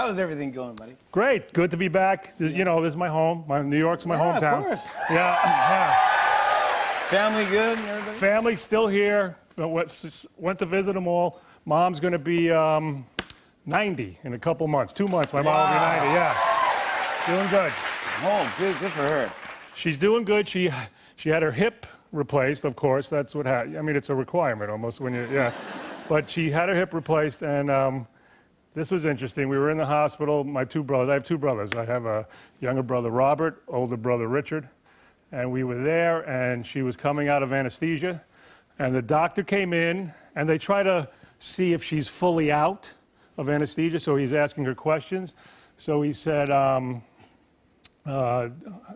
How's everything going, buddy? Great. Good to be back. This, you know, this is my home. My New York's my Yeah, of hometown. course. Yeah, yeah. Family good and everybody? Family's still here. Uh, Went, went to visit them all. Mom's going to be um, 90 in a couple months. Two months. My mom will be 90. Yeah. Doing good. Oh, good, good for her. She's doing good. She she had her hip replaced, of course. That's what happened. I mean, it's a requirement almost when you yeah. But she had her hip replaced, and um, this was interesting. We were in the hospital. My two brothers. I have two brothers. I have a younger brother, Robert, older brother, Richard, and we were there. And she was coming out of anesthesia, and the doctor came in, and they try to see if she's fully out of anesthesia. So he's asking her questions. So he said. Um, uh,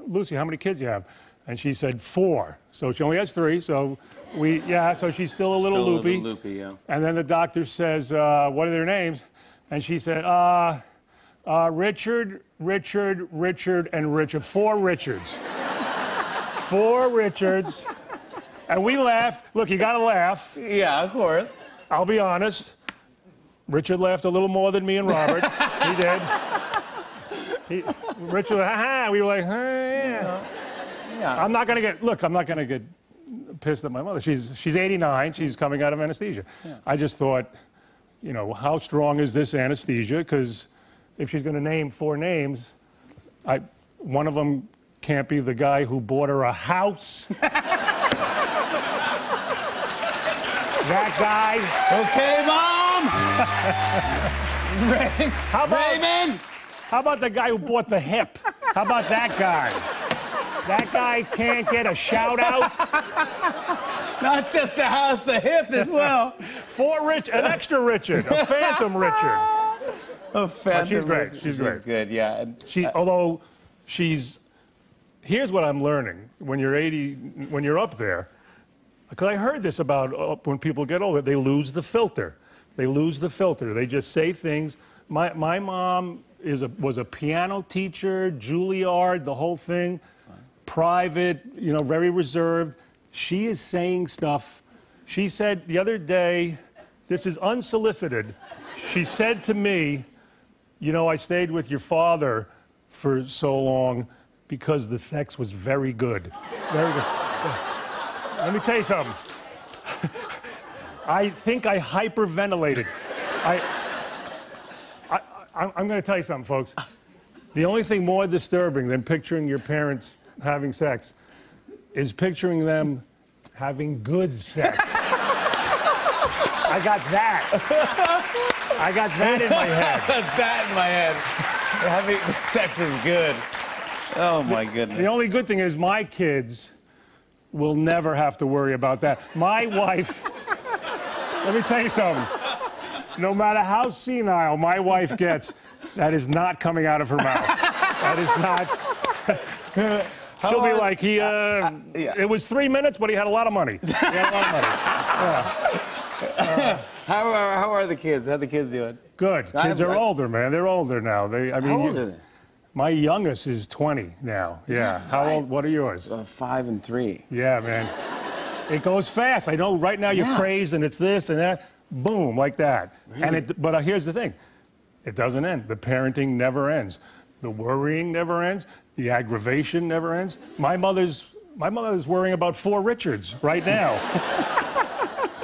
Lucy, how many kids you have? And she said four. So she only has three. So we, yeah. So she's still a little Still a loopy. little loopy, yeah. And then the doctor says, uh, "What are their names?" And she said, uh, uh, "Richard, Richard, Richard, and Richard. Four Richards. Four Richards." And we laughed. Look, you got to laugh. Yeah, of course. I'll be honest. Richard laughed a little more than me and Robert. he did. He, Richard, ha ha. We were like, huh, yeah. Yeah. I'm not gonna get. Look, I'm not gonna get pissed at my mother. She's she's 89. She's coming out of anesthesia. I just thought, you know, how strong is this anesthesia? Because if she's gonna name four names, I one of them can't be the guy who bought her a house. that guy. okay, Mom! Ray- How about Raymond! how about the guy who bought the hip? How about that guy? That guy can't get a shout out. Not just the house, the hip as well. For Rich, an extra Richard, a phantom Richard. A phantom she's great. Richard. She's great. good, yeah. And, She, although she's, here's what I'm learning when you're 80, when you're up there, because I heard this about uh, when people get older, they lose the filter. They lose the filter. They just say things. My, my mom is a, was a piano teacher, Juilliard, the whole thing, private, you know, very reserved. She is saying stuff. She said the other day, this is unsolicited. She said to me, you know, I stayed with your father for so long because the sex was very good. Very good. Let me tell you something. I think I hyperventilated. I, I, I, I'm going to tell you something, folks. The only thing more disturbing than picturing your parents having sex is picturing them having good sex. I got that. I got that in my head. that in my head. Having sex is good. Oh my goodness. The only good thing is my kids will never have to worry about that. My wife, let me tell you something. No matter how senile my wife gets, that is not coming out of her mouth. That is not. She'll be like, he, uh, yeah. it was three minutes, but he had a lot of money. He had a lot of money. How are, how are the kids? How the kids doing? Good. I- Kids are I- older, man. They're older now. They, I mean, How old you- are they? my youngest is 20 now. Yeah. How right? old? What are yours? Uh, five and three. Yeah, man. It goes fast. I know right now you're Yeah. crazed and it's this and that. Boom, like that. And it, but uh, here's the thing it doesn't end. The parenting never ends. The worrying never ends. The aggravation never ends. My mother's, my mother's worrying about four Richards right now.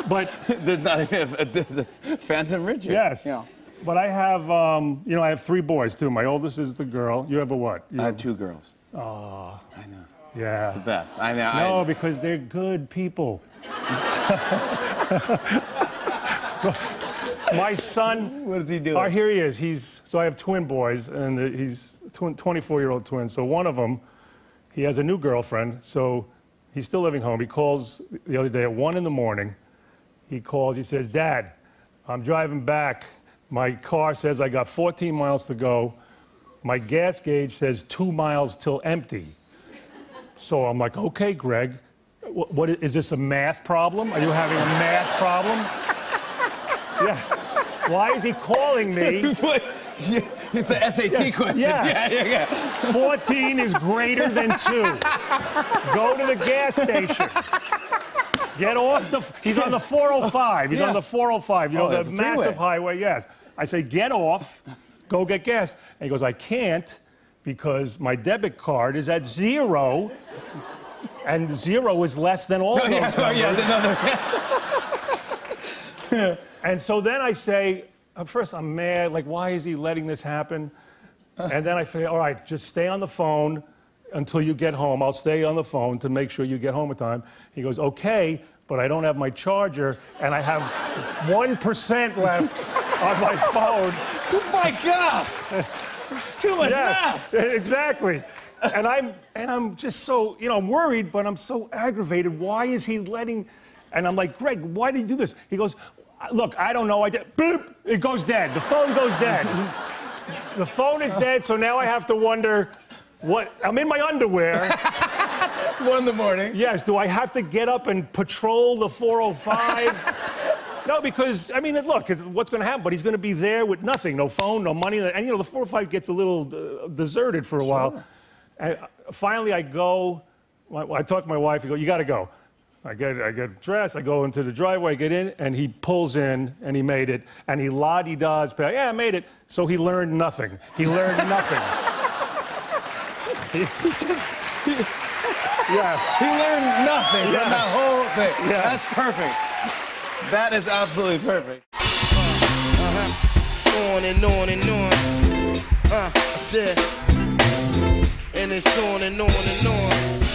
but There's not even a, there's a Phantom Richard. yes. Yeah. But I have, um, you know, I have three boys too. My oldest is the girl. You have a what? You I have- have two girls. Oh. I know. yeah. It's The best. I know. No, I, because they're good people. My son, what is he doing? oh, here he is. He's so I have twin boys, and he's twin, 24-year-old twins. So one of them, he has a new girlfriend. So he's still living home. He calls the other day at one in the morning. He calls. He says, "Dad, I'm driving back. My car says I got 14 miles to go. My gas gauge says two miles till empty." So I'm like, okay, Greg, what, what is this a math problem? Are you having a math problem? yes. Why is he calling me? It's the SAT question. yes. Yeah, yeah, yeah. 14 is greater than 2. Go to the gas station. Get off the. He's on the 405. He's Yeah. on the 405. You know, Oh, the massive highway, yes. I say, get off go get gas. And he goes, I can't because my debit card is at zero, and zero is less than all oh, those yeah, oh, yeah, numbers. another- And so then I say, first I'm mad, like, why is he letting this happen? And then I say, all right, just stay on the phone until you get home. I'll stay on the phone to make sure you get home in time. He goes, okay, but I don't have my charger, and I have 1% left on my phone. oh my gosh! It's too much Yes, math. exactly. And I'm and I'm just so you know I'm worried, but I'm so aggravated. Why is he letting? And I'm like, Greg, why did you do this? He goes, Look, I don't know. I did. Boop! It goes dead. The phone goes dead. the phone is dead. So now I have to wonder, what? I'm in my underwear. It's one in the morning. Yes. Do I have to get up and patrol the 405? no, because I mean, look, what's going to happen? But he's going to be there with nothing, no phone, no money, and you know, the 405 gets a little uh, deserted for a while. And uh, finally, I go. I, I talk to my wife. I go, "You got to go." I get, I get dressed. I go into the driveway. I get in, and he pulls in, and he made it. And he la di does. Yeah, I made it. So he learned nothing. He learned nothing. he yes. He learned nothing from that whole thing. Yes. That's perfect. That is absolutely perfect. on and on and on. Uh, I said, and it's on and on and on.